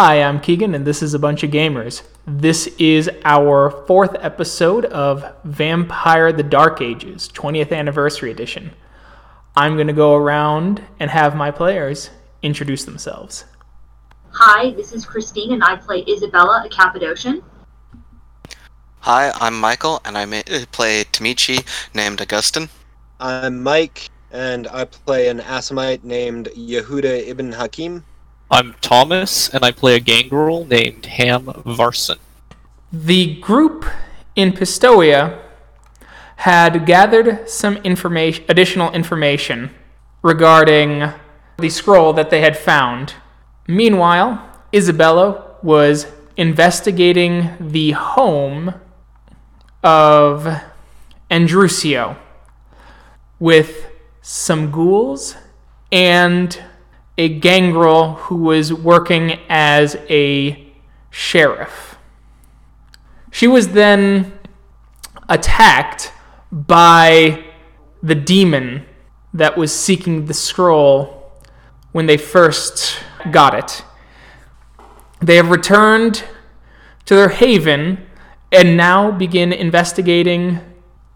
Hi, I'm Keegan, and this is a bunch of gamers. This is our fourth episode of Vampire the Dark Ages, 20th Anniversary Edition. I'm going to go around and have my players introduce themselves. Hi, this is Christine, and I play Isabella, a Cappadocian. Hi, I'm Michael, and I uh, play Tzimisce, named Augustin. I'm Mike, and I play an Assamite named Yehuda ibn Haqim. I'm Thomas, and I play a gangrel named Ham Varsson. The group in Pistoia had gathered some information, additional information regarding the scroll that they had found. Meanwhile, Isabella was investigating the home of Andrusio with some ghouls and a gangrel who was working as a sheriff. She was then attacked by the demon that was seeking the scroll when they first got it. They have returned to their haven and now begin investigating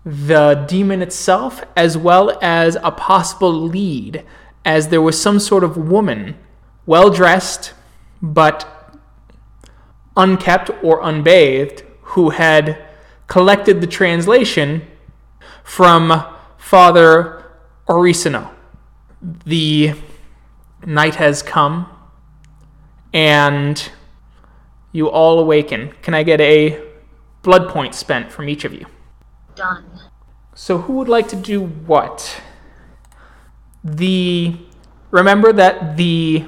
the demon itself as well as a possible lead as there was some sort of woman, well dressed, but unkept or unbathed, who had collected the translation from Father Oricino. The night has come, and you all awaken. Can I get a blood point spent from each of you? Done. So, who would like to do what? The remember that the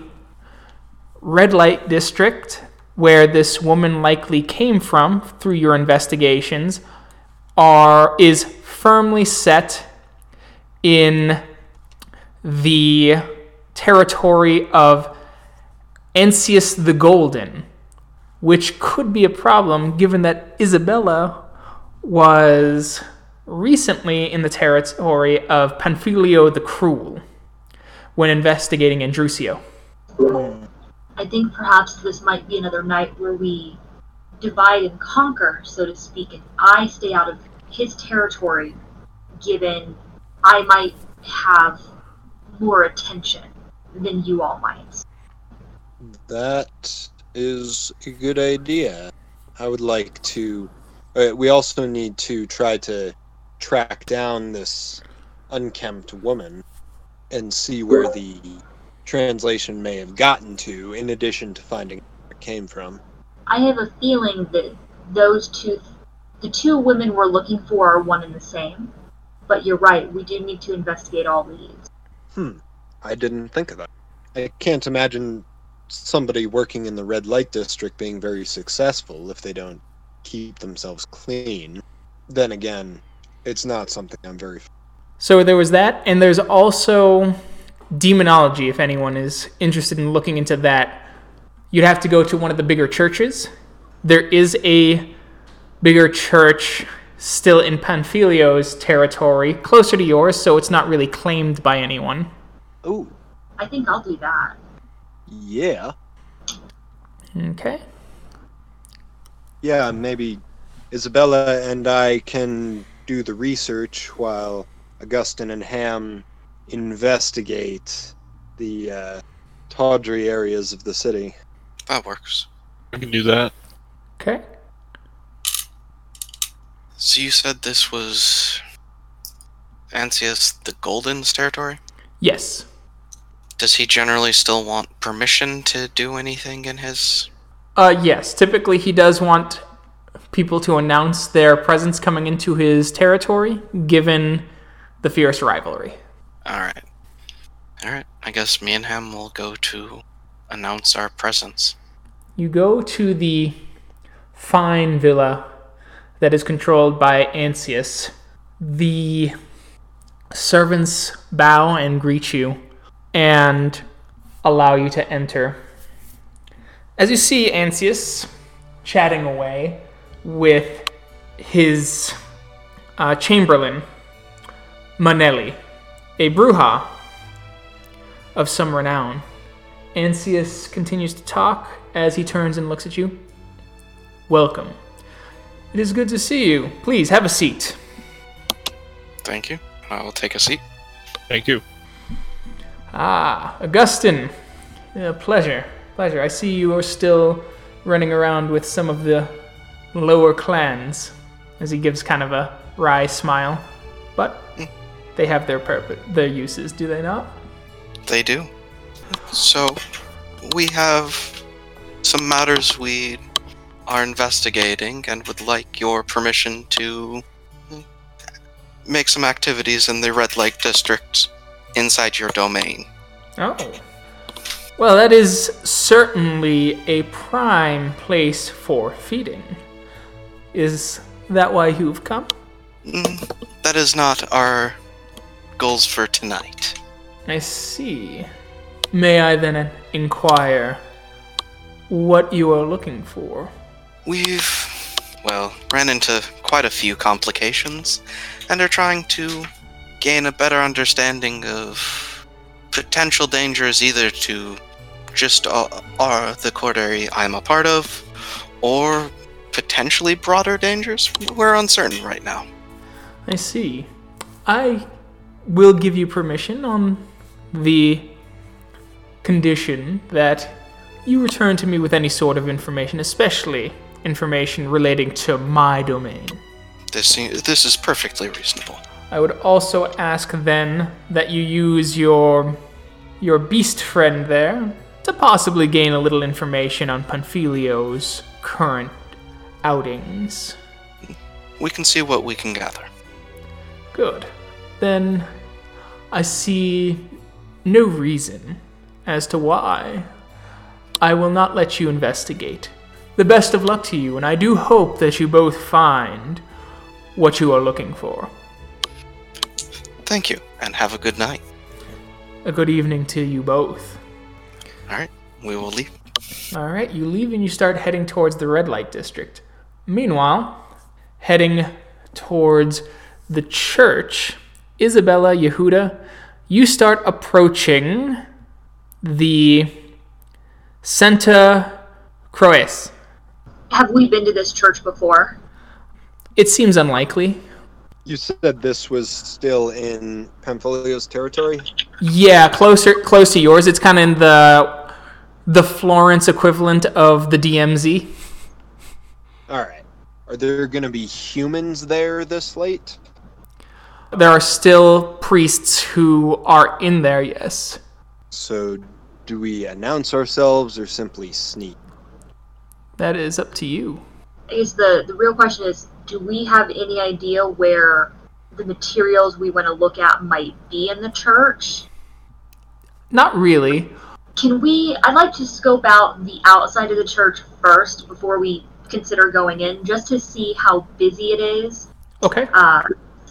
red light district where this woman likely came from through your investigations are is firmly set in the territory of Ancius the Golden, which could be a problem given that Isabella was recently in the territory of Panfilio the Cruel when investigating Andrusio. I think perhaps this might be another night where we divide and conquer, so to speak, and I stay out of his territory, given I might have more attention than you all might. That is a good idea. I would like to. Uh, we also need to try to track down this unkempt woman and see where the translation may have gotten to, in addition to finding where it came from. I have a feeling that those two, the two women we're looking for, are one and the same. But you're right, we do need to investigate all leads. Hmm. I didn't think of that. I can't imagine somebody working in the red light district being very successful if they don't keep themselves clean. Then again, it's not something I'm very. So there was that, and there's also demonology. If anyone is interested in looking into that, you'd have to go to one of the bigger churches. There is a bigger church still in Panfilio's territory, closer to yours, so it's not really claimed by anyone. Ooh. I think I'll do that. Yeah. Okay. Yeah, maybe Isabella and I can do the research while Augustin and Ham investigate the uh, tawdry areas of the city. That works. We can do that. Okay. So you said this was Ancius the Golden's territory? Yes. Does he generally still want permission to do anything in his? Uh, yes. Typically, he does want people to announce their presence coming into his territory, given the fierce rivalry. All right. All right. I guess me and him will go to announce our presence. You go to the fine villa that is controlled by Ancius. The servants bow and greet you and allow you to enter. As you see Ancius chatting away with his uh, chamberlain, Manelli, a Brujah of some renown. Ancius continues to talk as he turns and looks at you. Welcome. It is good to see you. Please have a seat. Thank you. I will take a seat. Thank you. Ah, Augustin. Yeah, pleasure. Pleasure. I see you are still running around with some of the lower clans as he gives kind of a wry smile. But they have their purpose, their uses, do they not? They do. So, we have some matters we are investigating and would like your permission to make some activities in the Red Lake District inside your domain. Oh. Well, that is certainly a prime place for feeding. Is that why you've come? Mm, That is not our goals for tonight. I see. May I then inquire what you are looking for? We've, well, ran into quite a few complications and are trying to gain a better understanding of potential dangers either to just uh, uh, the court area I'm a part of or potentially broader dangers. We're uncertain right now. I see. I will give you permission on the condition that you return to me with any sort of information, especially information relating to my domain. This, this is perfectly reasonable. I would also ask then that you use your your beast friend there to possibly gain a little information on Panfilio's current outings. We can see what we can gather. Good. Then I see no reason as to why I will not let you investigate. The best of luck to you, and I do hope that you both find what you are looking for. Thank you, and have a good night. A good evening to you both. All right, we will leave. All right, you leave and you start heading towards the red light district. Meanwhile, heading towards the church, Isabella, Yehuda, you start approaching the Santa Croce. Have we been to this church before? It seems unlikely. You said this was still in Pamphilio's territory? Yeah, closer close to yours. It's kind of in the the Florence equivalent of the DMZ. Alright. Are there gonna be humans there this late? There are still priests who are in there, yes. So, do we announce ourselves or simply sneak? That is up to you. I guess the, the real question is do we have any idea where the materials we want to look at might be in the church? Not really. Can we? I'd like to scope out the outside of the church first before we consider going in, just to see how busy it is. Okay. Uh,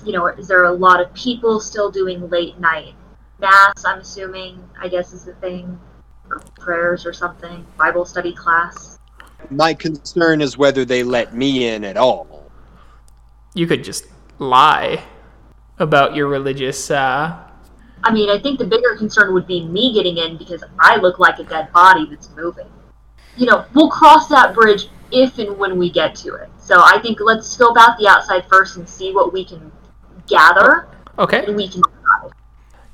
you know, is there a lot of people still doing late night mass? I'm assuming. I guess is the thing, or prayers or something, Bible study class. My concern is whether they let me in at all. You could just lie about your religious uh I mean, I think the bigger concern would be me getting in because I look like a dead body that's moving. You know, we'll cross that bridge if and when we get to it. So I think let's scope out the outside first and see what we can gather, Okay. and we can.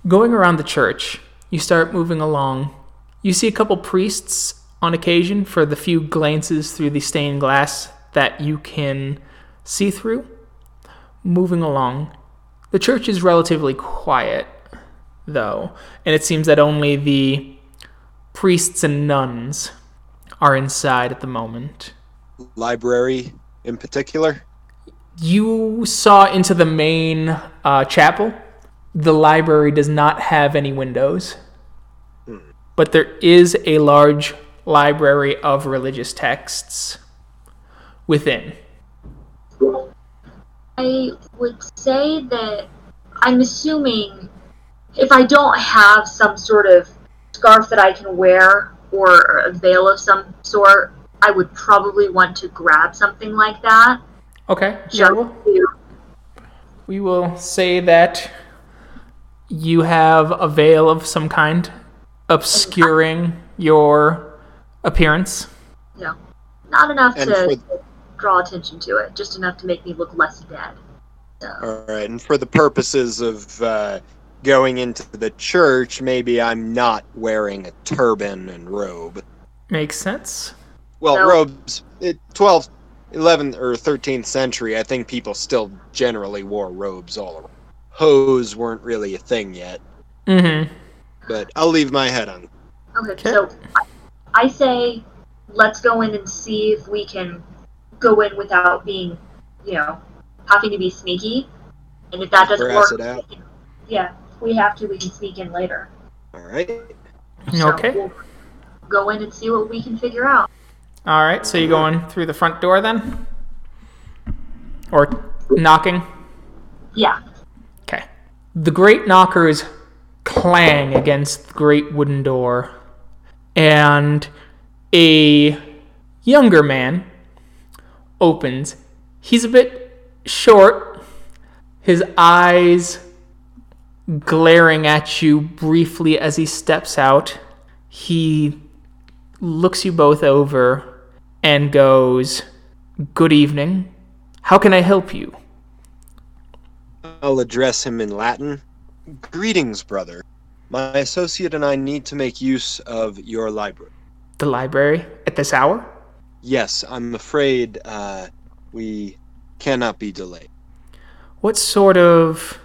Going around the church, you start moving along. You see a couple priests on occasion for the few glances through the stained glass that you can see through. Moving along. The church is relatively quiet, though, and it seems that only the priests and nuns are inside at the moment. Library in particular? You saw into the main uh, chapel. The library does not have any windows, but there is a large library of religious texts within. I would say that I'm assuming if I don't have some sort of scarf that I can wear or a veil of some sort, I would probably want to grab something like that. Okay, Just very to- We will say that you have a veil of some kind obscuring your appearance. No, not enough And to for- draw attention to it. Just enough to make me look less dead. So, All right, and for the purposes of uh, going into the church, maybe I'm not wearing a turban and robe. Makes sense. Well, No. robes, it, 12th, 11th, or 13th century, I think people still generally wore robes all around. Hose weren't really a thing yet, Mm-hmm. but I'll leave my head on. okay, Okay. so I, I say let's go in and see if we can go in without being, you know, having to be sneaky. And if that doesn't Brass work, it out. yeah, if we have to, we can sneak in later. All right. So Okay. we'll go in and see what we can figure out. All right. So you going through the front door then, or knocking? Yeah. Okay. The great knockers clang against the great wooden door, and a younger man opens. He's a bit short, his eyes glaring at you briefly as he steps out. He looks you both over and goes, Good evening. How can I help you? I'll address him in Latin. Greetings, brother. My associate and I need to make use of your library. The library at this hour? Yes, I'm afraid uh, we cannot be delayed. What sort of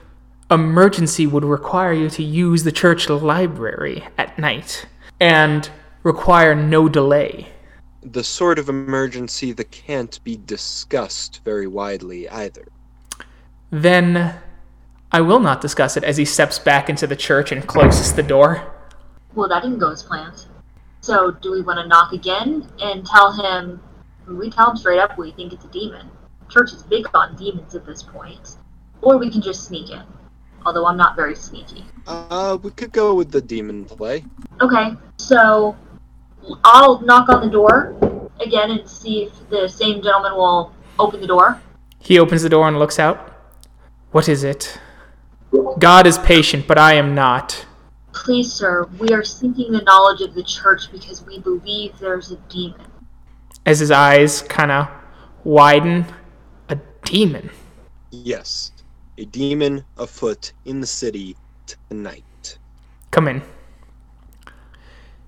emergency would require you to use the church library at night and require no delay? The sort of emergency that can't be discussed very widely either. Then I will not discuss it as he steps back into the church and closes the door. Well, that didn't go as planned. So, do we want to knock again and tell him? We tell him straight up we think it's a demon. Church is big on demons at this point. Or we can just sneak in. Although I'm not very sneaky. Uh, we could go with the demon play. Okay, so I'll knock on the door again and see if the same gentleman will open the door. He opens the door and looks out. What is it? God is patient, but I am not. Please, sir, we are seeking the knowledge of the church because we believe there's a demon. As his eyes kind of widen, a demon. Yes, a demon afoot in the city tonight. Come in.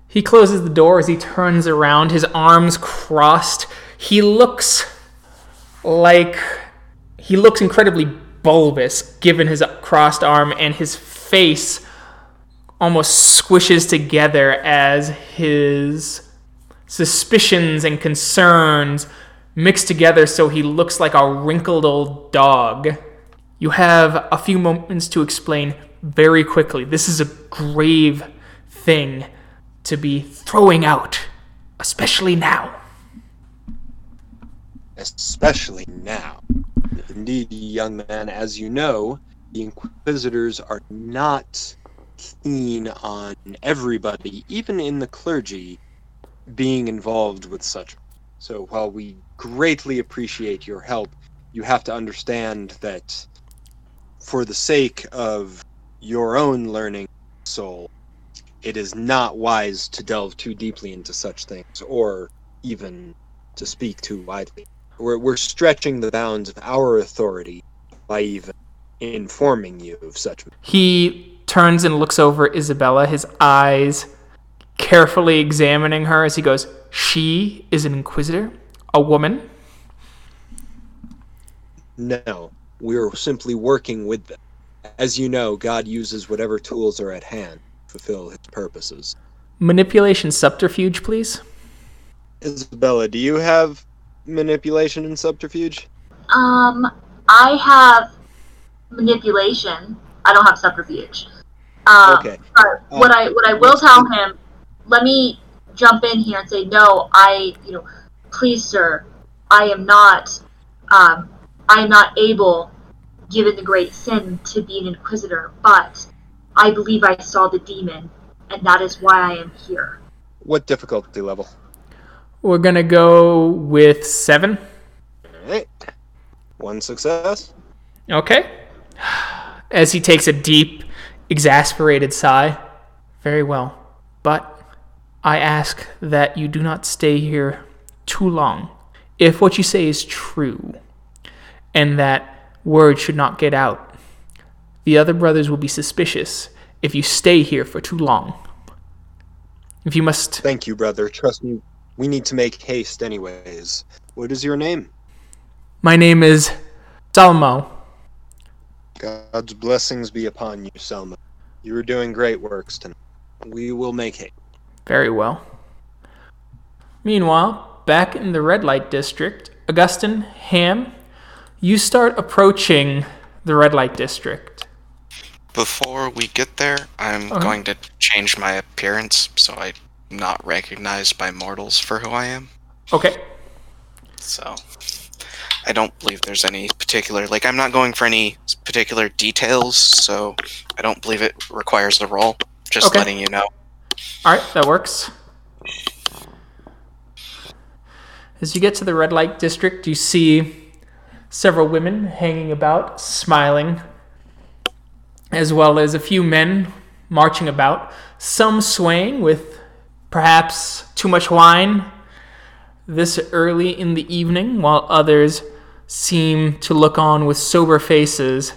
He closes the door as he turns around, his arms crossed. He looks like he looks incredibly bulbous given his crossed arm and his face almost squishes together as his suspicions and concerns mix together so he looks like a wrinkled old dog. You have a few moments to explain very quickly. This is a grave thing to be throwing out, especially now. especially now. Indeed, young man, as you know, the Inquisitors are not keen on everybody, even in the clergy, being involved with such. So while we greatly appreciate your help, you have to understand that for the sake of your own learning soul, it is not wise to delve too deeply into such things, or even to speak too widely. We're, we're stretching the bounds of our authority by even informing you of such. He turns and looks over Isabella, his eyes carefully examining her as he goes, She is an inquisitor? A woman? No, we're simply working with them. As you know, God uses whatever tools are at hand fulfill his purposes. Manipulation subterfuge, please. Isabella, do you have manipulation and subterfuge? Um, I have manipulation. I don't have subterfuge. Um, Okay. But what I what I will tell him, let me jump in here and say, no, I, you know, please, sir, I am not, um, I am not able, given the great sin, to be an inquisitor. But I believe I saw the demon, and that is why I am here. What difficulty level? We're gonna go with seven. Alright. One success. Okay. As he takes a deep, exasperated sigh. Very well. But I ask that you do not stay here too long. If what you say is true, and that word should not get out, the other brothers will be suspicious if you stay here for too long. If you must. Thank you, brother. Trust me, we need to make haste anyways. What is your name? My name is Salmo. God's blessings be upon you, Selma. You are doing great works tonight. We will make haste. Very well. Meanwhile, back in the red light district, Augustine, Ham, you start approaching the red light district. Before we get there, I'm Okay. going to change my appearance so I'm not recognized by mortals for who I am. Okay. So I don't believe there's any particular like I'm not going for any particular details, so I don't believe it requires a roll. Just Okay. letting you know. All right, that works. As you get to the red light district, you see several women hanging about, smiling, as well as a few men marching about, some swaying with perhaps too much wine this early in the evening, while others seem to look on with sober faces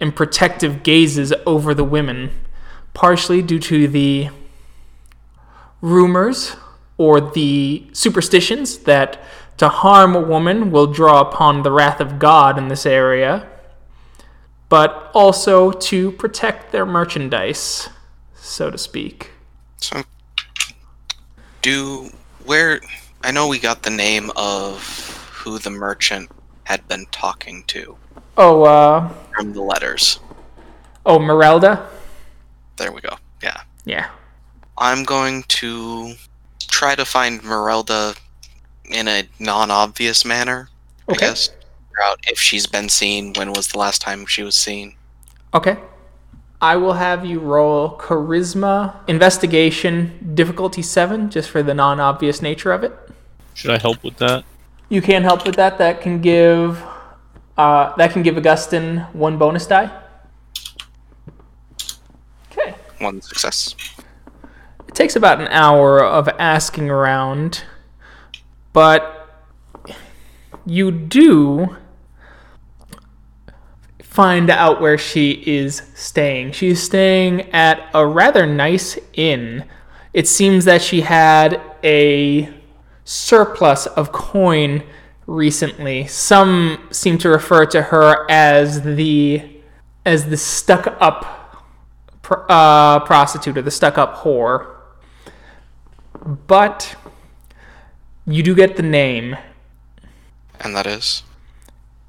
and protective gazes over the women, partially due to the rumors or the superstitions that to harm a woman will draw upon the wrath of God in this area, but also to protect their merchandise, so to speak. So do where I know we got the name of who the merchant had been talking to Oh, uh, from the letters. oh, Maralda? There we go. Yeah. Yeah. I'm going to try to find Maralda in a non-obvious manner. I Okay. guess. Figure out if she's been seen. When was the last time she was seen? Okay. I will have you roll charisma investigation difficulty 7 just for the non-obvious nature of it. Should I help with that? You can help with that. That can give uh, that can give Augustine one bonus die. Okay. One success. It takes about an hour of asking around, but you do find out where she is staying. She is staying at a rather nice inn. It seems that she had a surplus of coin recently. Some seem to refer to her as the as the stuck up pr- uh, prostitute or the stuck up whore. But you do get the name. And that is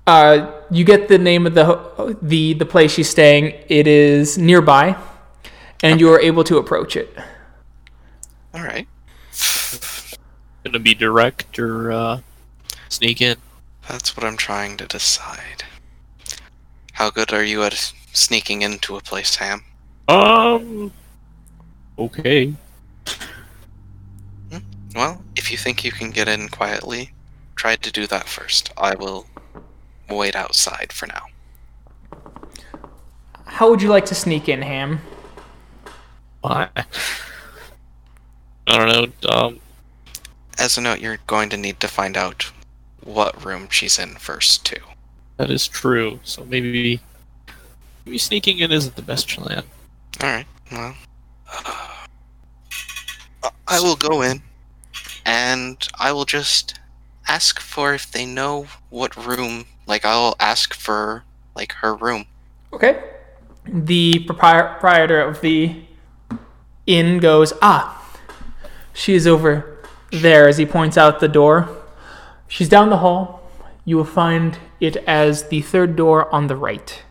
Uh, you get the name of the ho- the the place she's staying. It is nearby, and you are able to approach it. all right. Gonna be direct or uh, sneak in? That's what I'm trying to decide. How good are you at sneaking into a place, Ham? Um. Okay. Well, if you think you can get in quietly, try to do that first. I will wait outside for now. How would you like to sneak in, Ham? Why? I don't know. Um. As a note, you're going to need to find out what room she's in first, too. That is true. So maybe, maybe sneaking in isn't the best plan. Alright, well. I will go in, and I will just ask for if they know what room. Like, I'll ask for, like, her room. Okay. The proprietor of the inn goes, Ah, she is over there as he points out the door. She's down the hall. You will find it as the third door on the right.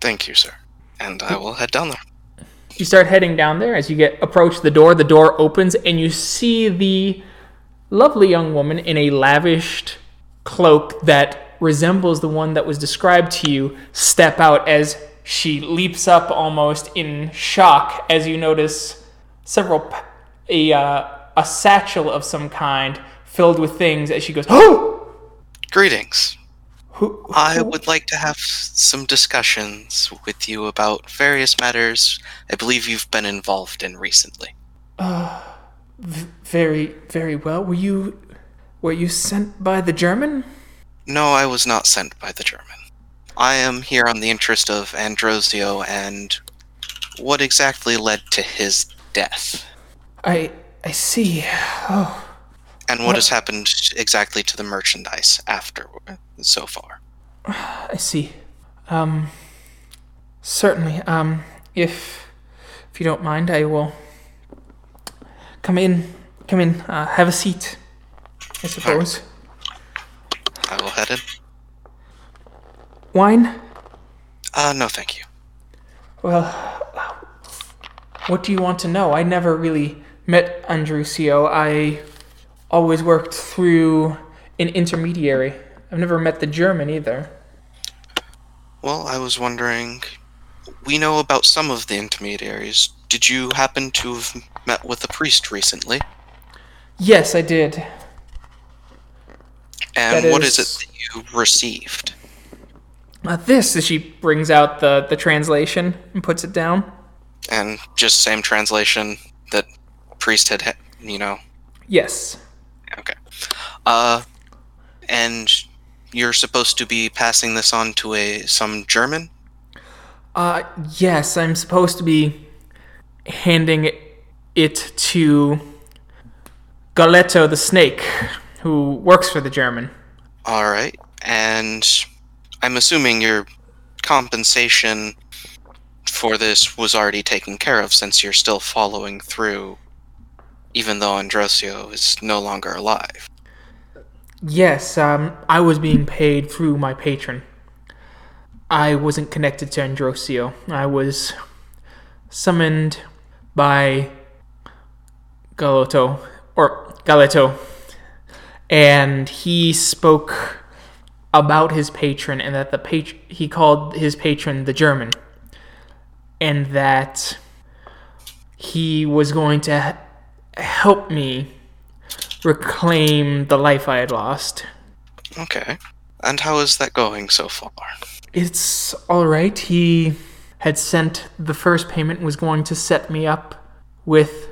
Thank you, sir. And I will head down there. You start heading down there as you get approach the door. The door opens and you see the lovely young woman in a lavished cloak that resembles the one that was described to you step out as she leaps up almost in shock as you notice several p- a uh, a satchel of some kind filled with things as she goes oh Greetings. who, I would like to have some discussions with you about various matters I believe you've been involved in recently. V- very, very well. Were you, were you sent by the German? No, I was not sent by the German. I am here on the interest of Androsio and what exactly led to his death. I, I see. Oh, And what has happened exactly to the merchandise after so far? I see. Um, certainly. Um, if, if you don't mind, I will come in. Come in. Uh, have a seat. I suppose. Will head in. Wine. Uh, no, thank you. Well, what do you want to know? I never really met Andrusio. I always worked through an intermediary. I've never met the German either. Well, I was wondering. We know about some of the intermediaries. Did you happen to have met with a priest recently? Yes, I did. And what is is- it that you received? Uh, this, as she brings out the, the translation and puts it down. And just same translation that priest had, you know. Yes. Okay. Uh, and you're supposed to be passing this on to a some German. Uh, yes, I'm supposed to be handing it to Galetto the snake, who works for the German. All right. And I'm assuming your compensation for this was already taken care of since you're still following through, even though Androsio is no longer alive. Yes, um, I was being paid through my patron. I wasn't connected to Androsio. I was summoned by Galetto, or Galetto, and he spoke about his patron and that the pat- he called his patron the German, and that he was going to help me reclaim the life I had lost. Okay. And how is that going so far? It's all right. He had sent the first payment was going to set me up with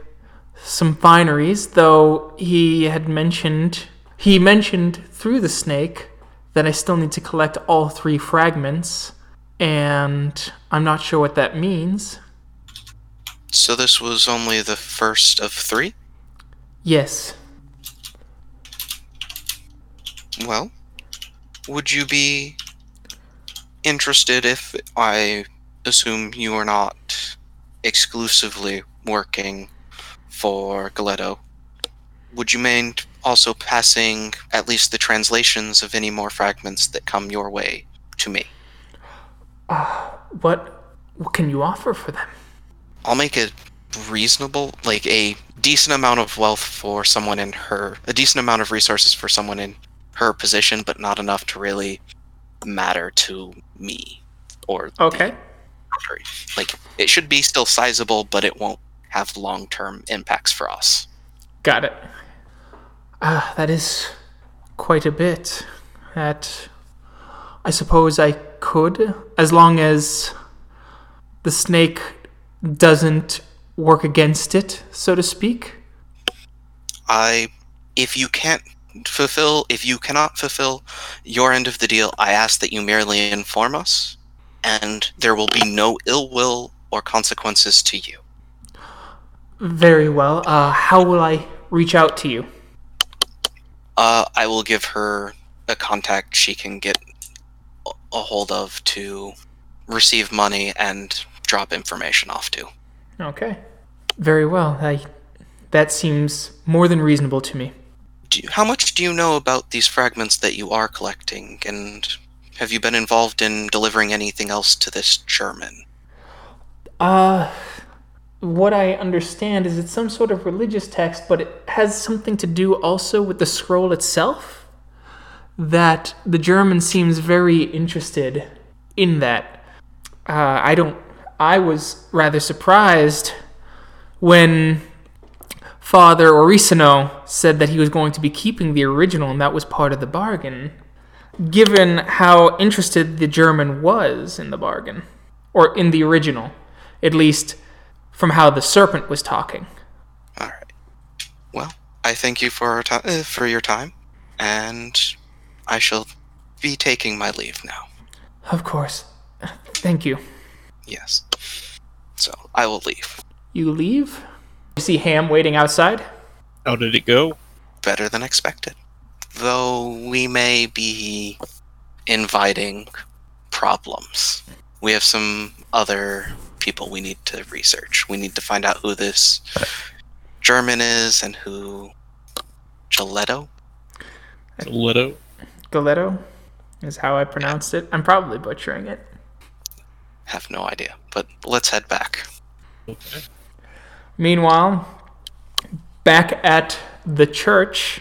some fineries, though he had mentioned he mentioned through the snake that I still need to collect all three fragments, and I'm not sure what that means. So this was only the first of three? Yes. Well, would you be interested if I assume you are not exclusively working for Galetto? Would you mind also passing at least the translations of any more fragments that come your way to me? Uh, what what can you offer for them? I'll make it reasonable, like a decent amount of wealth for someone in her, a decent amount of resources for someone in her position, but not enough to really matter to me or Okay. Like it should be still sizable, but it won't have long-term impacts for us. Got it. Ah, that is quite a bit. That I suppose I could, as long as the snake doesn't work against it, so to speak. I, if you can't fulfill, if you cannot fulfill your end of the deal, I ask that you merely inform us, and there will be no ill will or consequences to you. Very well. Uh, how will I reach out to you? Uh, I will give her a contact she can get a- hold of to receive money and drop information off to. Okay. Very well. I, that seems more than reasonable to me. Do you, how much do you know about these fragments that you are collecting, and have you been involved in delivering anything else to this German? Uh, what I understand is it's some sort of religious text, but it has something to do also with the scroll itself. That the German seems very interested in that. Uh, I don't. I was rather surprised when Father Oricino said that he was going to be keeping the original, and that was part of the bargain. Given how interested the German was in the bargain, or in the original, at least from how the serpent was talking. All right. Well, I thank you for our ti- uh, for your time, and I shall be taking my leave now. Of course. Thank you. Yes. So I will leave. You leave? You see Ham waiting outside? How did it go? Better than expected. Though we may be inviting problems. We have some other people we need to research. We need to find out who this German is and who Giletto. Lido. Galetto is how I pronounced it. I'm probably butchering it. Have no idea. But let's head back. Okay. Meanwhile, back at the church,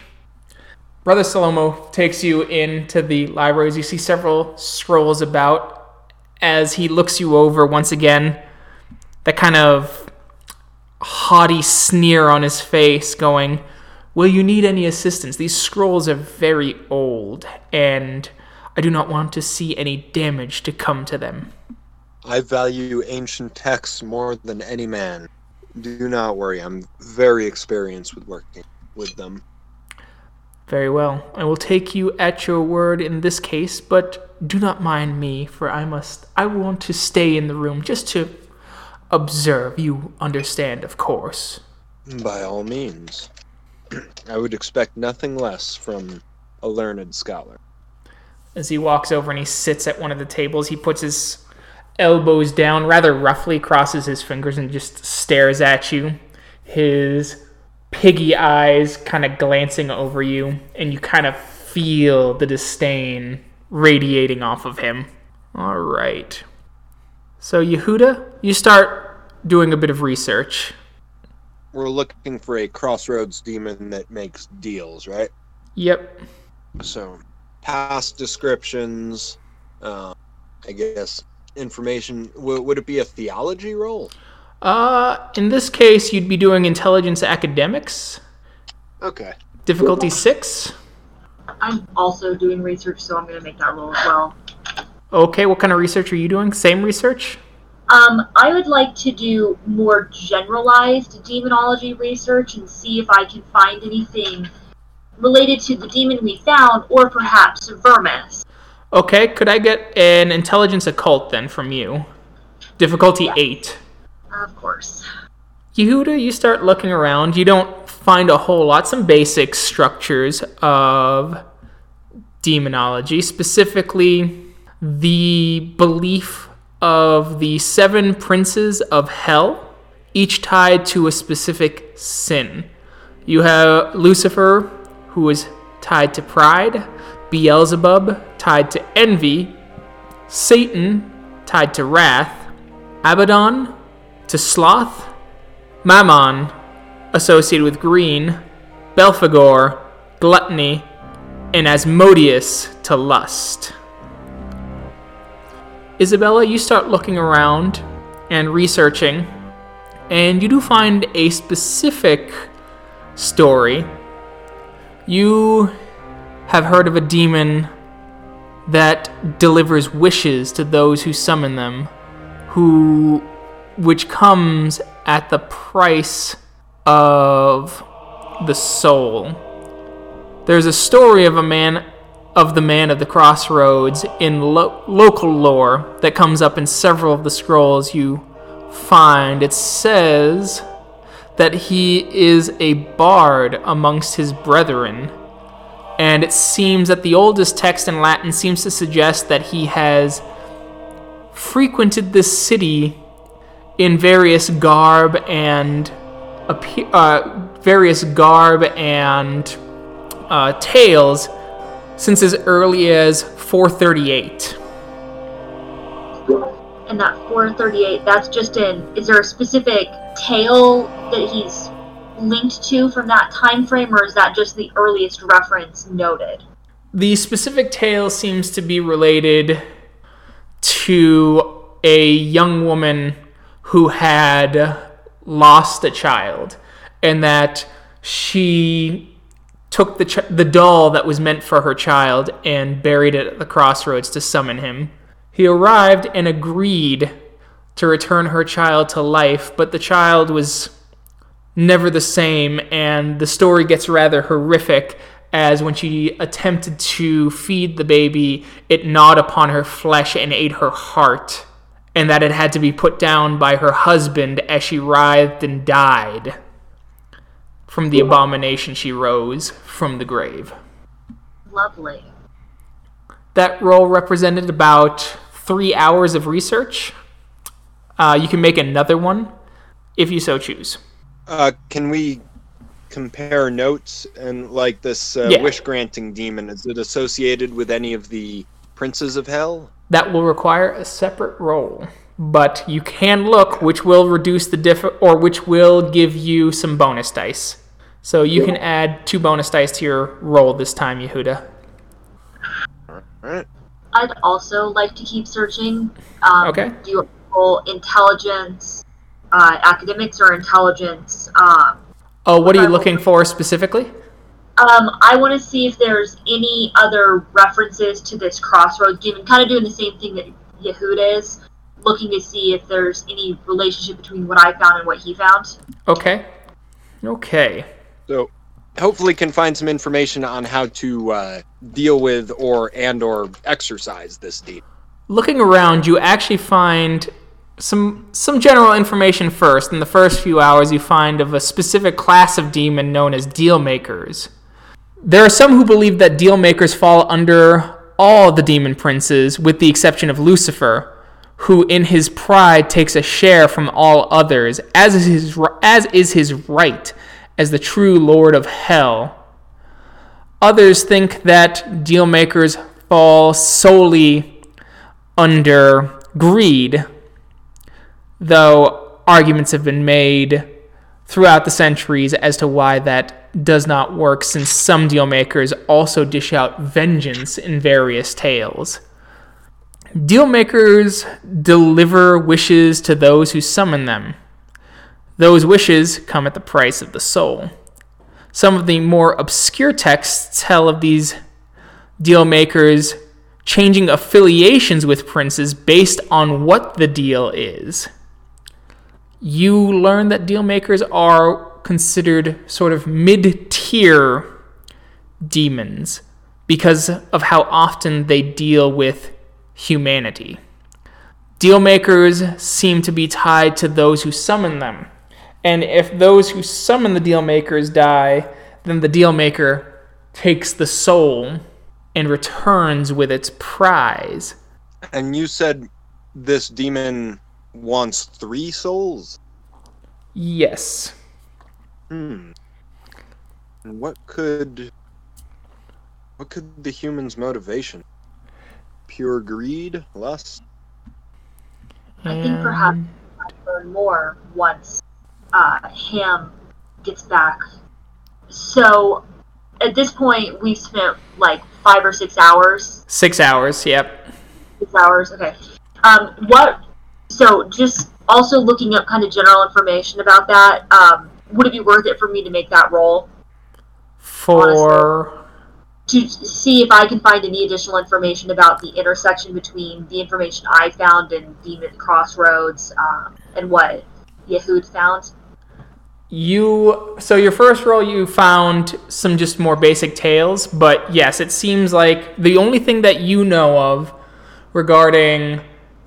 Brother Salomo takes you into the libraries. You see several scrolls about as he looks you over once again. That kind of haughty sneer on his face, going, Will you need any assistance? These scrolls are very old, and I do not want to see any damage to come to them. I value ancient texts more than any man. Do not worry, I'm very experienced with working with them. Very well. I will take you at your word in this case, but do not mind me, for I must. I want to stay in the room just to observe. You understand, of course. By all means. I would expect nothing less from a learned scholar. As he walks over and he sits at one of the tables, he puts his elbows down rather roughly, crosses his fingers, and just stares at you. His piggy eyes kind of glancing over you, and you kind of feel the disdain radiating off of him. All right. So, Yehuda, you start doing a bit of research. We're looking for a crossroads demon that makes deals, right? Yep. So, past descriptions, uh, I guess information. W- would it be a theology roll? Uh, in this case, you'd be doing intelligence academics, Okay. difficulty six. I'm also doing research, so I'm going to make that roll as well. Okay, what kind of research are you doing? Same research? Um, I would like to do more generalized demonology research and see if I can find anything related to the demon we found, or perhaps Vermis. Okay, could I get an intelligence occult then from you? Difficulty Yeah. eight. Of course. Yehuda, you start looking around. You don't find a whole lot. Some basic structures of demonology, specifically the belief of the seven princes of hell, each tied to a specific sin. You have Lucifer, who is tied to pride, Beelzebub, tied to envy, Satan, tied to wrath, Abaddon, to sloth, Mammon, associated with green, Belphegor, gluttony, and Asmodeus to lust. Isabella, you start looking around and researching, and you do find a specific story. You have heard of a demon that delivers wishes to those who summon them, who which comes at the price of the soul. There's a story of a man of the man of the crossroads in lo- local lore that comes up in several of the scrolls you find. It says that he is a bard amongst his brethren. And it seems that the oldest text in Latin seems to suggest that he has frequented this city in various garb and uh, various garb and uh, tales since as early as 438. And that 438, that's just in. Is there a specific tale that he's linked to from that time frame, or is that just the earliest reference noted? The specific tale seems to be related to a young woman who had lost a child, and that she took the ch- the doll that was meant for her child and buried it at the crossroads to summon him. He arrived and agreed to return her child to life, but the child was never the same, and the story gets rather horrific as when she attempted to feed the baby, it gnawed upon her flesh and ate her heart, and that it had to be put down by her husband as she writhed and died from the abomination she rose from the grave. Lovely. That roll represented about three hours of research. Uh, you can make another one if you so choose. Uh, can we compare notes and like this uh, Yeah. wish granting demon? Is it associated with any of the princes of hell? That will require a separate roll, but you can look, which will reduce the diff or which will give you some bonus dice. So you can add two bonus dice to your roll this time, Yehuda. Alright. I'd also like to keep searching. Um, Okay. Do you roll intelligence, uh, academics, or intelligence? Um, Oh, what are you looking for specifically? um, I want to see if there's any other references to this crossroads demon. Kind of doing the same thing that Yehuda is, looking to see if there's any relationship between what I found and what he found. Okay. Okay. So hopefully can find some information on how to uh, deal with or and or exorcise this demon. Looking around, you actually find some some general information first. In the first few hours, you find of a specific class of demon known as deal makers. There are some who believe that deal makers fall under all the demon princes, with the exception of Lucifer, who in his pride takes a share from all others, as is his as is his right as the true lord of hell. Others think that deal makers fall solely under greed, though arguments have been made throughout the centuries as to why that does not work, since some deal makers also dish out vengeance in various tales. Deal makers deliver wishes to those who summon them. Those wishes come at the price of the soul. Some of the more obscure texts tell of these deal makers changing affiliations with princes based on what the deal is. You learn that deal makers are considered sort of mid tier demons because of how often they deal with humanity. Deal makers seem to be tied to those who summon them. And if those who summon the deal makers die, then the deal maker takes the soul and returns with its prize. And you said this demon wants three souls? Yes. Hmm. What could what could the human's motivation? Pure greed, lust? I think perhaps I'll learn more once uh, Ham gets back. So at this point, we've spent like five or six hours. Six hours, yep. Six hours, okay. Um, what? So just also looking up kind of general information about that. Um, would it be worth it for me to make that roll For. to see if I can find any additional information about the intersection between the information I found and Demon Crossroads um, and what Yehud found? You so your first roll you found some just more basic tales, but yes, it seems like the only thing that you know of regarding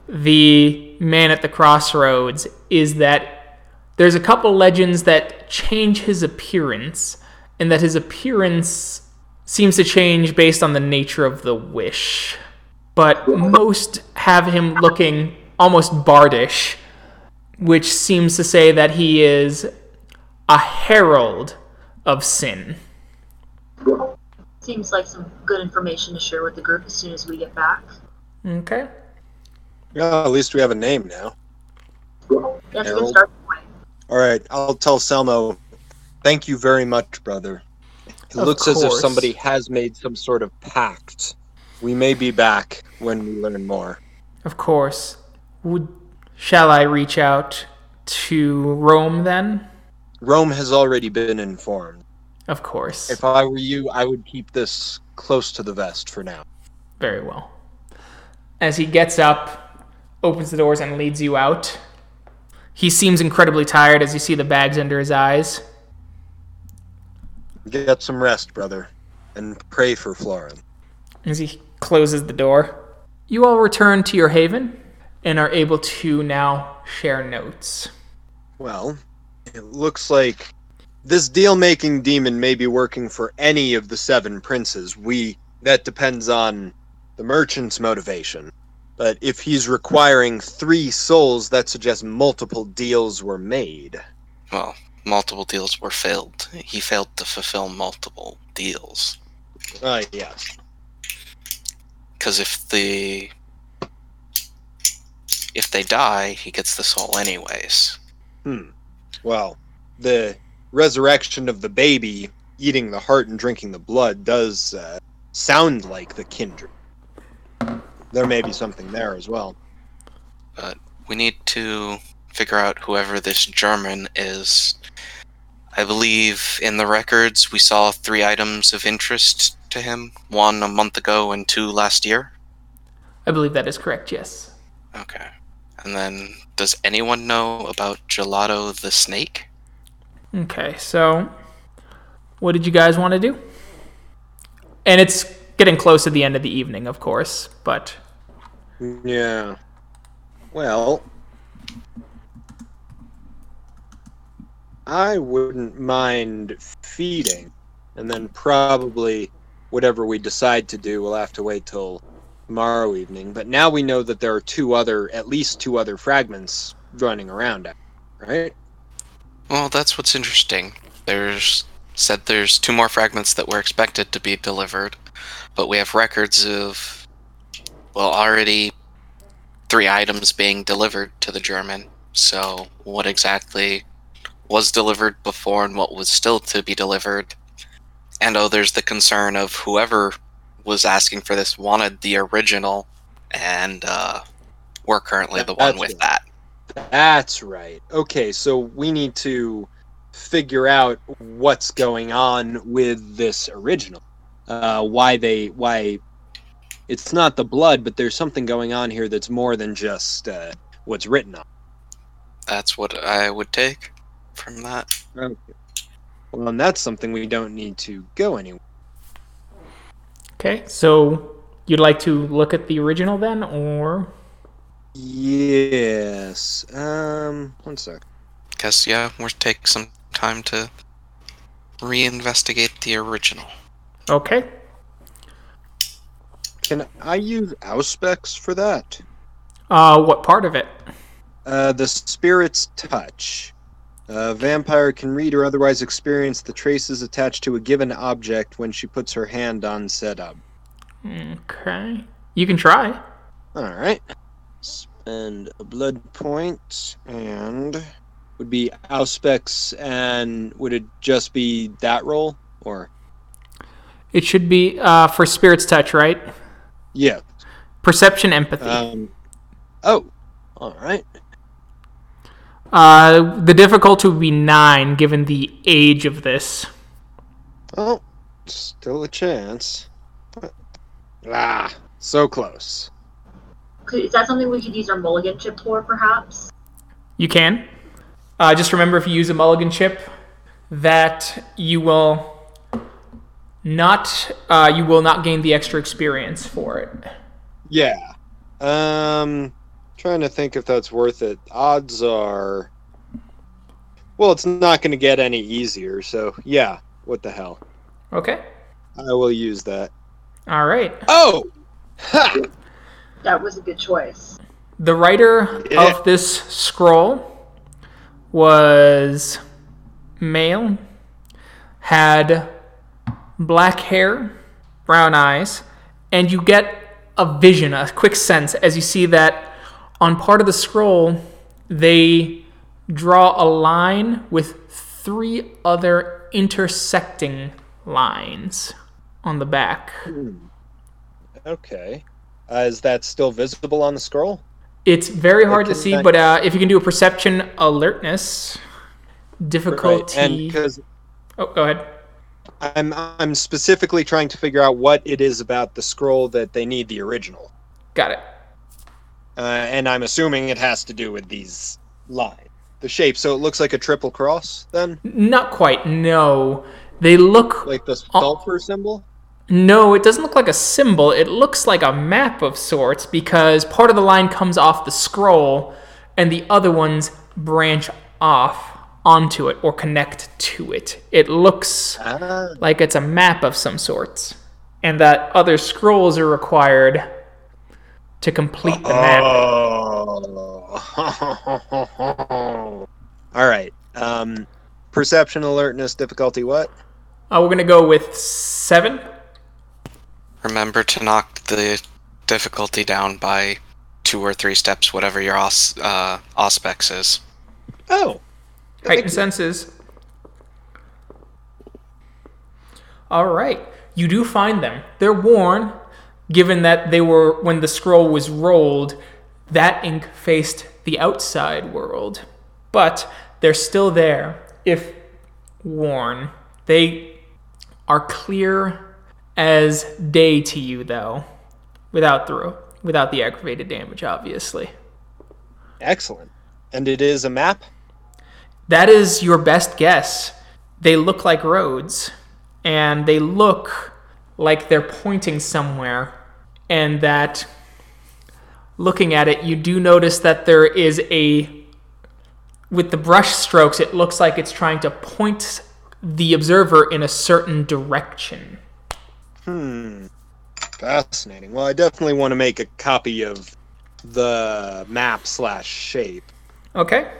the man at the crossroads is that there's a couple legends that change his appearance and that his appearance seems to change based on the nature of the wish. But most have him looking almost bardish, which seems to say that he is a herald of sin. Seems like some good information to share with the group as soon as we get back. Okay. Yeah, at least we have a name now. That's a good start point. All right, I'll tell Selmo. Thank you very much, brother. It Of looks as if somebody has made some sort of pact. We may be back when we learn more. Of course. Would shall I reach out to Rome then? Rome has already been informed. Of course. If I were you, I would keep this close to the vest for now. Very well. As he gets up, opens the doors, and leads you out, He seems incredibly tired as you see the bags under his eyes. Get some rest, brother, and pray for Florin. As he closes the door, you all return to your haven and are able to now share notes. Well, it looks like this deal-making demon may be working for any of the seven princes. We that depends on the merchant's motivation. But if he's requiring three souls, that suggests multiple deals were made. Well, multiple deals were failed. He failed to fulfill multiple deals. Ah, yes. Because if the if they die, he gets the soul anyways. Hmm. Well, the resurrection of the baby eating the heart and drinking the blood does uh, sound like the kindred. There may be something there as well. We need to figure out whoever this German is. I believe in the records we saw three items of interest to him one a month ago and two last year. I believe that is correct, yes. Okay. And then, does anyone know about Gelato the snake? Okay, so what did you guys want to do? And it's getting close to the end of the evening, of course, but Yeah. Well, I wouldn't mind feeding, and then probably whatever we decide to do, we'll have to wait till tomorrow evening. But now we know that there are two other, at least two other fragments running around, right? Well, that's what's interesting. There's said there's two more fragments that were expected to be delivered, but we have records of well, already three items being delivered to the German. So, what exactly was delivered before and what was still to be delivered? And oh, there's the concern of whoever was asking for this wanted the original, and uh, we're currently the one That's with right. that. That's right. Okay, so we need to figure out what's going on with this original. Uh, why they why it's not the blood, but there's something going on here that's more than just uh, what's written on. That's what I would take from that. Okay. Well, and that's something we don't need to go anywhere. Okay. So you'd like to look at the original then, or Yes. Um. One sec. Guess yeah, we'll take some time to reinvestigate the original. okay? Can I use Auspex for that? Uh, what part of it? Uh, the spirit's touch. A vampire can read or otherwise experience the traces attached to a given object when she puts her hand on said object. Okay, you can try. All right. Spend a blood point and would be Auspex, and would it just be that roll or? It should be uh, for spirit's touch, right? Yeah. Perception, empathy. Um. Oh. All right. Uh, the difficulty would be nine, given the age of this. Oh, still a chance. Ah, so close. Could, is that something we could use our mulligan chip for, perhaps? You can. Uh, just remember, if you use a mulligan chip, that you will not uh, you will not gain the extra experience for it. Yeah. Um, trying to think if that's worth it. Odds are. Well, it's not going to get any easier, so yeah. What the hell? Okay. I will use that. All right. Oh. Ha! That was a good choice. The writer Yeah. of this scroll was male, had black hair, brown eyes, and you get a vision, a quick sense, as you see that on part of the scroll, they draw a line with three other intersecting lines on the back. Okay. Uh, is that still visible on the scroll? It's very hard to see, but uh, if you can do a perception alertness, difficulty. Because oh, go ahead. I'm I'm specifically trying to figure out what it is about the scroll that they need the original, Got it. Uh, and I'm assuming it has to do with these lines. the shape. So it looks like a triple cross then, Not quite. No, they look like the sulfur symbol. No, it doesn't look like a symbol. It looks like a map of sorts because part of the line comes off the scroll and the other ones branch off onto it or connect to it. It looks Ah, like it's a map of some sorts. And that other scrolls are required to complete the map. Oh. All right. Um, perception, alertness, difficulty. What? Uh, we're going to go with seven. Remember to knock the difficulty down by two or three steps, whatever your os- uh, auspex is. Oh, Heightened senses. All right. You do find them. They're worn, given that they were, when the scroll was rolled, that ink faced the outside world. But they're still there, if worn. They are clear as day to you, though, without the, without the aggravated damage, obviously. excellent. And it is a map. That is your best guess. They look like roads, and they look like they're pointing somewhere, and that looking at it, you do notice that there is a. With the brush strokes, it looks like it's trying to point the observer in a certain direction. Hmm. Fascinating. Well, I definitely want to make a copy of the map slash shape. Okay?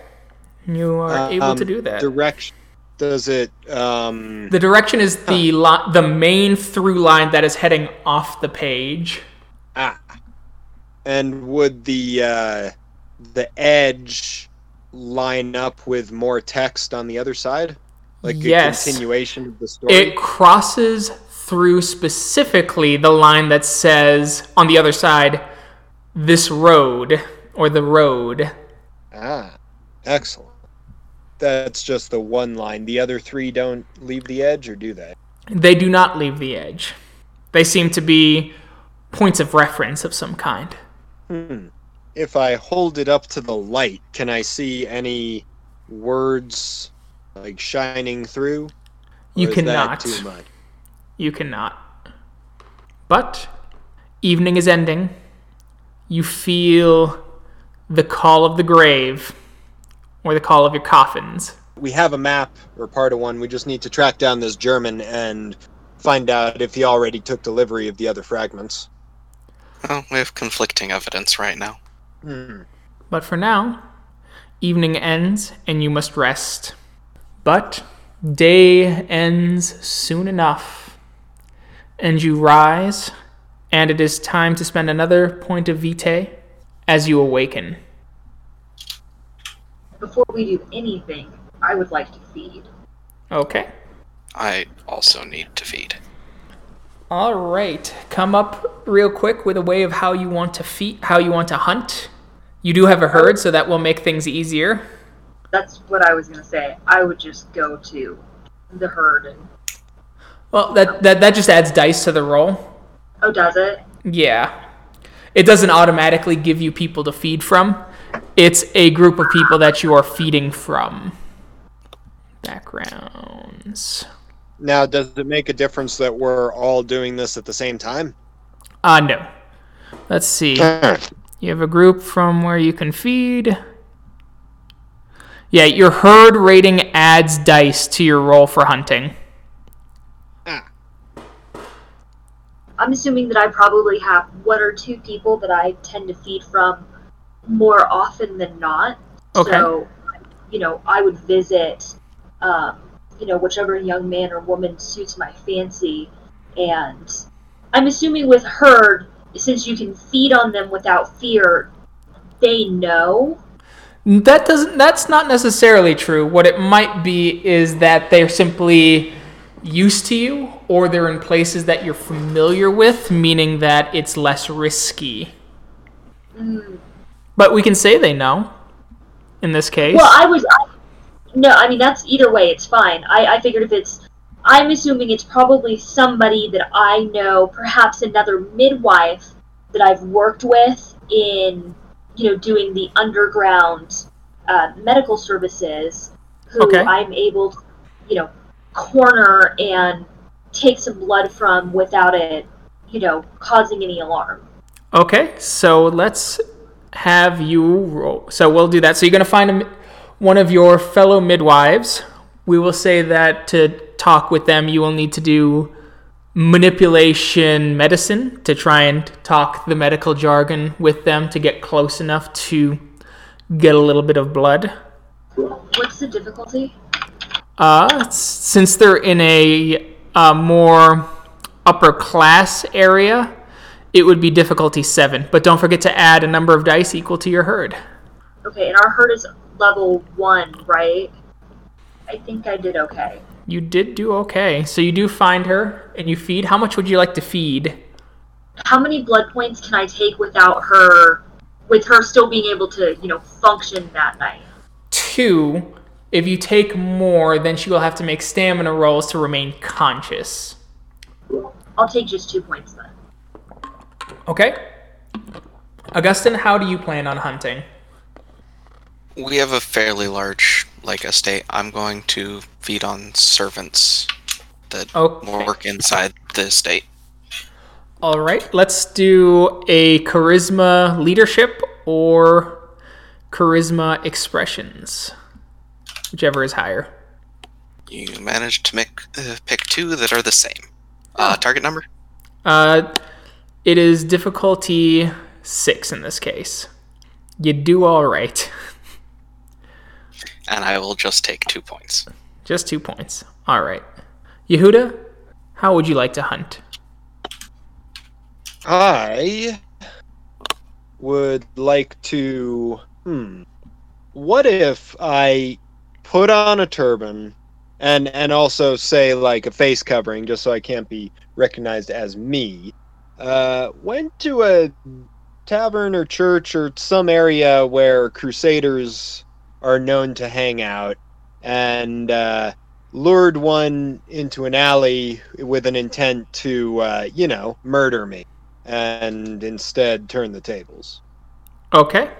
You are able Um, to do that. Direction. Does it? Um. the direction is the li- the main through line that is heading off the page. Ah. And would the uh, the edge line up with more text on the other side? Like Yes. a continuation of the story? It crosses through specifically the line that says on the other side, this road or the road. Ah, excellent. That's just the one line. The other three don't leave the edge, or do they? They do not leave the edge. They seem to be points of reference of some kind. Hmm. If I hold it up to the light, can I see any words like shining through? You cannot. too much. You cannot. But evening is ending. You feel the call of the grave or the call of your coffins. We have a map or part of one. We just need to track down this German and find out if he already took delivery of the other fragments. Well, we have conflicting evidence right now. Hmm. But for now, evening ends and you must rest. But day ends soon enough, and you rise, and it is time to spend another point of vitae as you awaken. Before we do anything, I would like to feed. Okay. I also need to feed. All right. Come up real quick with a way of how you want to feed, how you want to hunt. You do have a herd, so that will make things easier. That's what I was gonna say. I would just go to the herd and Well, that that, that just adds dice to the roll. oh, does it? Yeah. It doesn't automatically give you people to feed from. It's a group of people that you are feeding from. Backgrounds. Now, does it make a difference that we're all doing this at the same time? Uh, no. Let's see. You have a group from where you can feed. Yeah, your herd rating adds dice to your roll for hunting. Ah, I'm assuming that I probably have one or two people that I tend to feed from more often than not. Okay. So, you know, I would visit, um, you know, whichever young man or woman suits my fancy. And I'm assuming with herd, since you can feed on them without fear, they know. That doesn't that's not necessarily true. What it might be is that they're simply used to you or they're in places that you're familiar with, meaning that it's less risky. Mm. But we can say they know in this case. Well, I was. I, no, I mean that's either way. It's fine. I, I figured if it's, I'm assuming it's probably somebody that I know, perhaps another midwife that I've worked with in, you know, doing the underground uh, medical services who Okay. I'm able to, you know, corner and take some blood from without it, you know, causing any alarm. Okay, so let's have you roll. So we'll do that. So you're going to find a, one of your fellow midwives. We will say that to talk with them, you will need to do manipulation medicine to try and talk the medical jargon with them to get close enough to get a little bit of blood. What's the difficulty? Uh, since they're in a uh, more upper class area, it would be difficulty seven. But don't forget to add a number of dice equal to your herd. Okay, and our herd is level one, right? I think I did okay. You did do okay. So you do find her and you feed. How much would you like to feed? How many blood points can I take without her, with her still being able to, you know, function that night? Two. If you take more, then she will have to make stamina rolls to remain conscious. I'll take just two points then. Okay? Augustin, how do you plan on hunting? We have a fairly large like estate. I'm going to feed on servants that Okay. work inside the estate. All right, let's do a charisma leadership or charisma expressions, whichever is higher. You managed to make uh, pick two that are the same. Uh, target number? Uh, it is difficulty six in this case. You do all right. And I will just take two points. Just two points. All right. Yehuda, how would you like to hunt? I would like to. Hmm. What if I put on a turban and and also say like a face covering, just so I can't be recognized as me? Uh, went to a tavern or church or some area where crusaders are known to hang out, and uh, lured one into an alley with an intent to, uh, you know, murder me and instead turn the tables. Okay.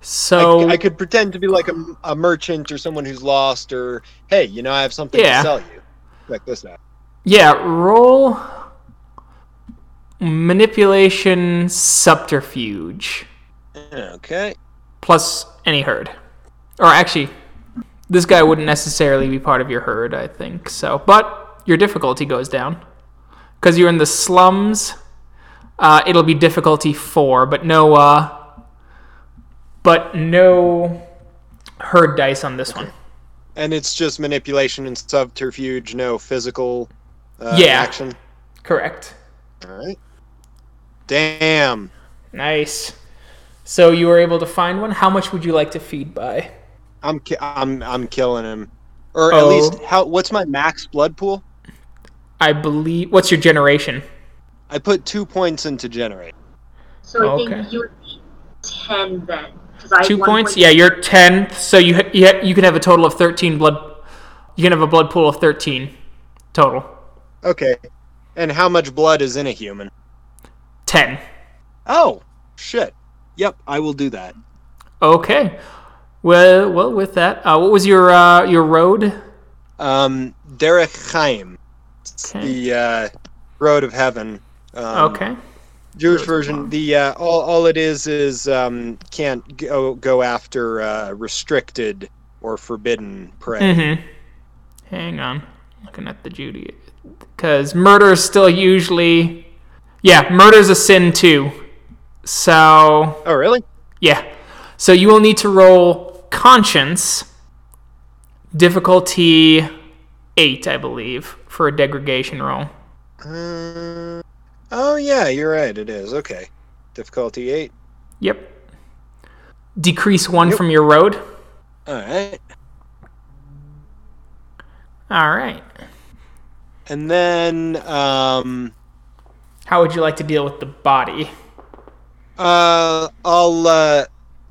So I could pretend to be like a, a merchant or someone who's lost, or hey, you know, I have something Yeah. to sell you, like this now. yeah, roll manipulation subterfuge Okay. plus any herd. Or actually, this guy wouldn't necessarily be part of your herd, I think. So, but your difficulty goes down because you're in the slums. Uh, it'll be difficulty four, but no, uh, but no herd dice on this one. And it's just manipulation and subterfuge, no physical uh, Yeah. action. Correct. All right. Damn. Nice. So you were able to find one. How much would you like to feed by? I'm ki- I'm I'm killing him. Or Oh. at least how what's my max blood pool? I believe. What's your generation? I put 2 points into generate. So I Okay. think you would be ten then, I Two points. point- Yeah, you're ten. So you ha- you, ha- you can have a total of thirteen blood. You can have a blood pool of thirteen total. Okay. And how much blood is in a human? Ten. Oh, shit. Yep, I will do that. Okay. Well, well, with that, uh, what was your uh, your road? Um, Derek Chaim, Okay. the uh, road of heaven. Um, okay. Jewish version. The uh, all all it is is um, can't go go after uh, restricted or forbidden prey. Mm-hmm. Hang on. Looking at the Judy, because murder is still usually, yeah, murder is a sin too. So Oh, really? Yeah. So you will need to roll conscience, difficulty eight, I believe, for a degradation roll. Uh, oh yeah, you're right. It is okay. Difficulty eight. Yep. Decrease one Yep. from your road. All right. All right. And then um, How would you like to deal with the body? uh, I'll uh,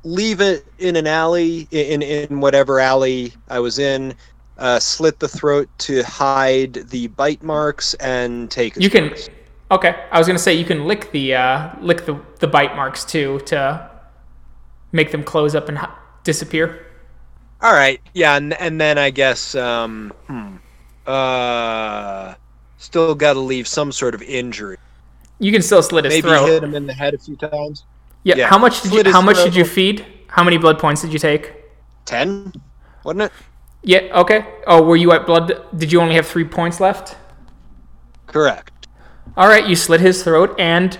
leave it in an alley in in whatever alley I was in. Uh, slit the throat to hide the bite marks and take. You can. purse. Okay, I was gonna say you can lick the uh, lick the the bite marks too to make them close up and hi- disappear. All right. Yeah, and, and then I guess um hmm, uh still got to leave some sort of injury. You can still slit his Maybe throat. hit him in the head a few times. Yeah. yeah, How much did you? How much did you feed? How many blood points did you take? 10, wasn't it? Yeah. Okay. Oh, were you at blood? Did you only have three points left? Correct. All right. You slit his throat, and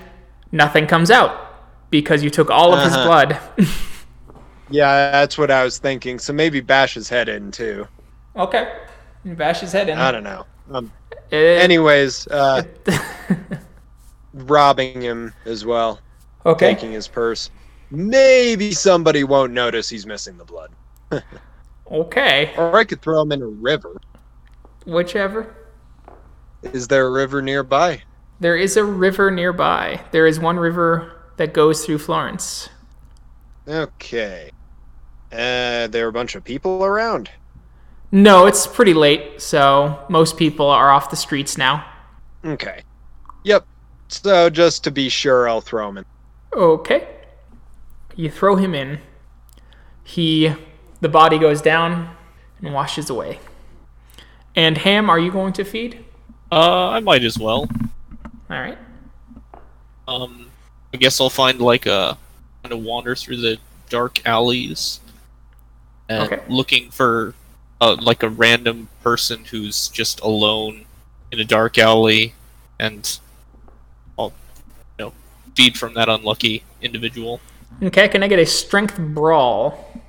nothing comes out because you took all of his Uh-huh. blood. Yeah, that's what I was thinking. So maybe bash his head in too. okay. Bash his head in. I don't know. Um, Eh, anyways, uh, robbing him as well, okay. taking his purse. Maybe somebody won't notice he's missing the blood. Okay. Or I could throw him in a river. Whichever. Is there a river nearby? There is a river nearby. There is one river that goes through Florence. Okay. Uh, there are a bunch of people around. No, it's pretty late, so most people are off the streets now. Okay. Yep. So just to be sure, I'll throw him in. Okay. You throw him in. He the body goes down and washes away. And Ham, are you going to feed? Uh, I might as well. All right. Um, I guess I'll find like a kind of wander through the dark alleys and Okay. looking for uh, like a random person who's just alone in a dark alley, and I'll you know feed from that unlucky individual. Okay, can I get a strength brawl?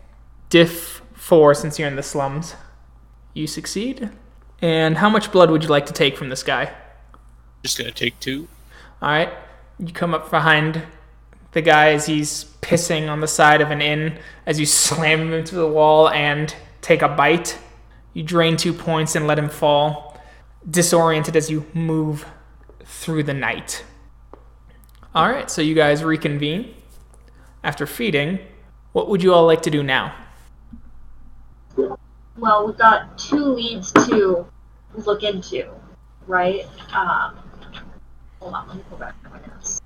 Diff 4 since you're in the slums. You succeed. And how much blood would you like to take from this guy? Just gonna take two. All right. You come up behind the guy as he's pissing on the side of an inn, as you slam him into the wall and take a bite. You drain two points and let him fall, disoriented as you move through the night. All right, so you guys reconvene after feeding. What would you all like to do now? Well, we've got two leads to look into, right? Um, hold on, let me go back to my notes.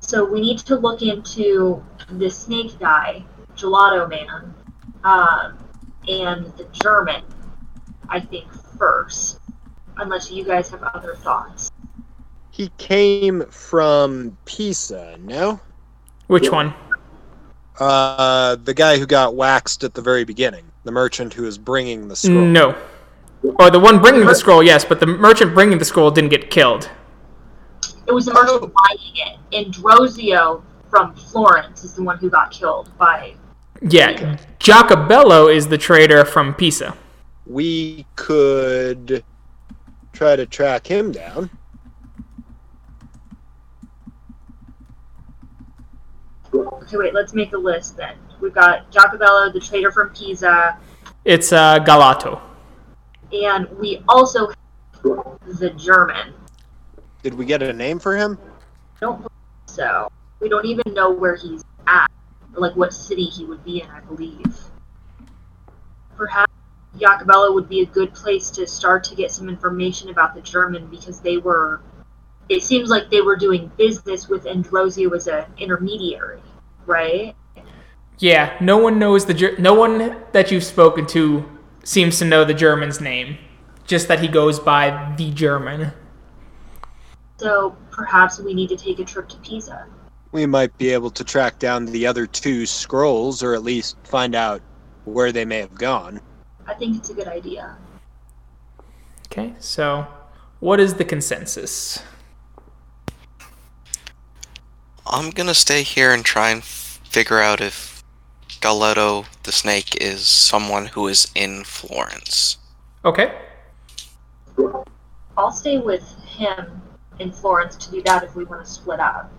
So we need to look into the snake guy, Gelato Man, um, and the German, I think, first. Unless you guys have other thoughts. He came from Pisa, no? Which one? Uh, the guy who got waxed at the very beginning. The merchant who was bringing the scroll. No. Or the one bringing the scroll, yes, but the merchant bringing the scroll didn't get killed. It was the merchant Oh. buying it, and Drozio from Florence is the one who got killed by. Yeah, Giacobello is the trader from Pisa. We could try to track him down. Okay, wait, let's make a list then. We've got Giacobello, the trader from Pisa, It's uh, Galato. and we also have the German. Did we get a name for him? I don't believe so. We don't even know where he's at, or like what city he would be in, I believe. Perhaps Giacobello would be a good place to start to get some information about the German because they were. It seems like they were doing business with Androzio as an intermediary, right? Yeah, no one knows the Ger- no one that you've spoken to seems to know the German's name. Just that he goes by the German. So perhaps we need to take a trip to Pisa. We might be able to track down the other two scrolls, or at least find out where they may have gone. I think it's a good idea. Okay, so what is the consensus? I'm gonna stay here and try and f- figure out if Galetto the snake is someone who is in Florence. Okay. I'll stay with him in Florence to do that if we want to split up.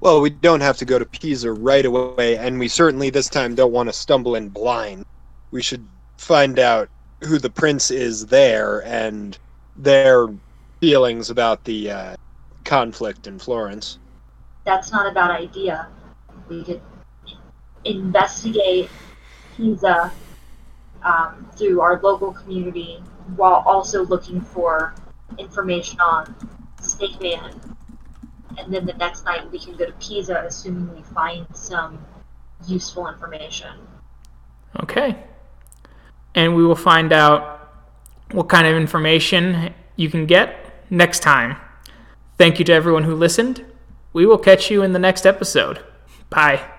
Well, we don't have to go to Pisa right away, and we certainly this time don't want to stumble in blind. We should find out who the prince is there and their feelings about the uh, conflict in Florence. That's not a bad idea. We could investigate Pisa um, through our local community while also looking for information on Snake Man. And then the next night we can go to Pisa, assuming we find some useful information. Okay. And we will find out what kind of information you can get next time. Thank you to everyone who listened. We will catch you in the next episode. Bye.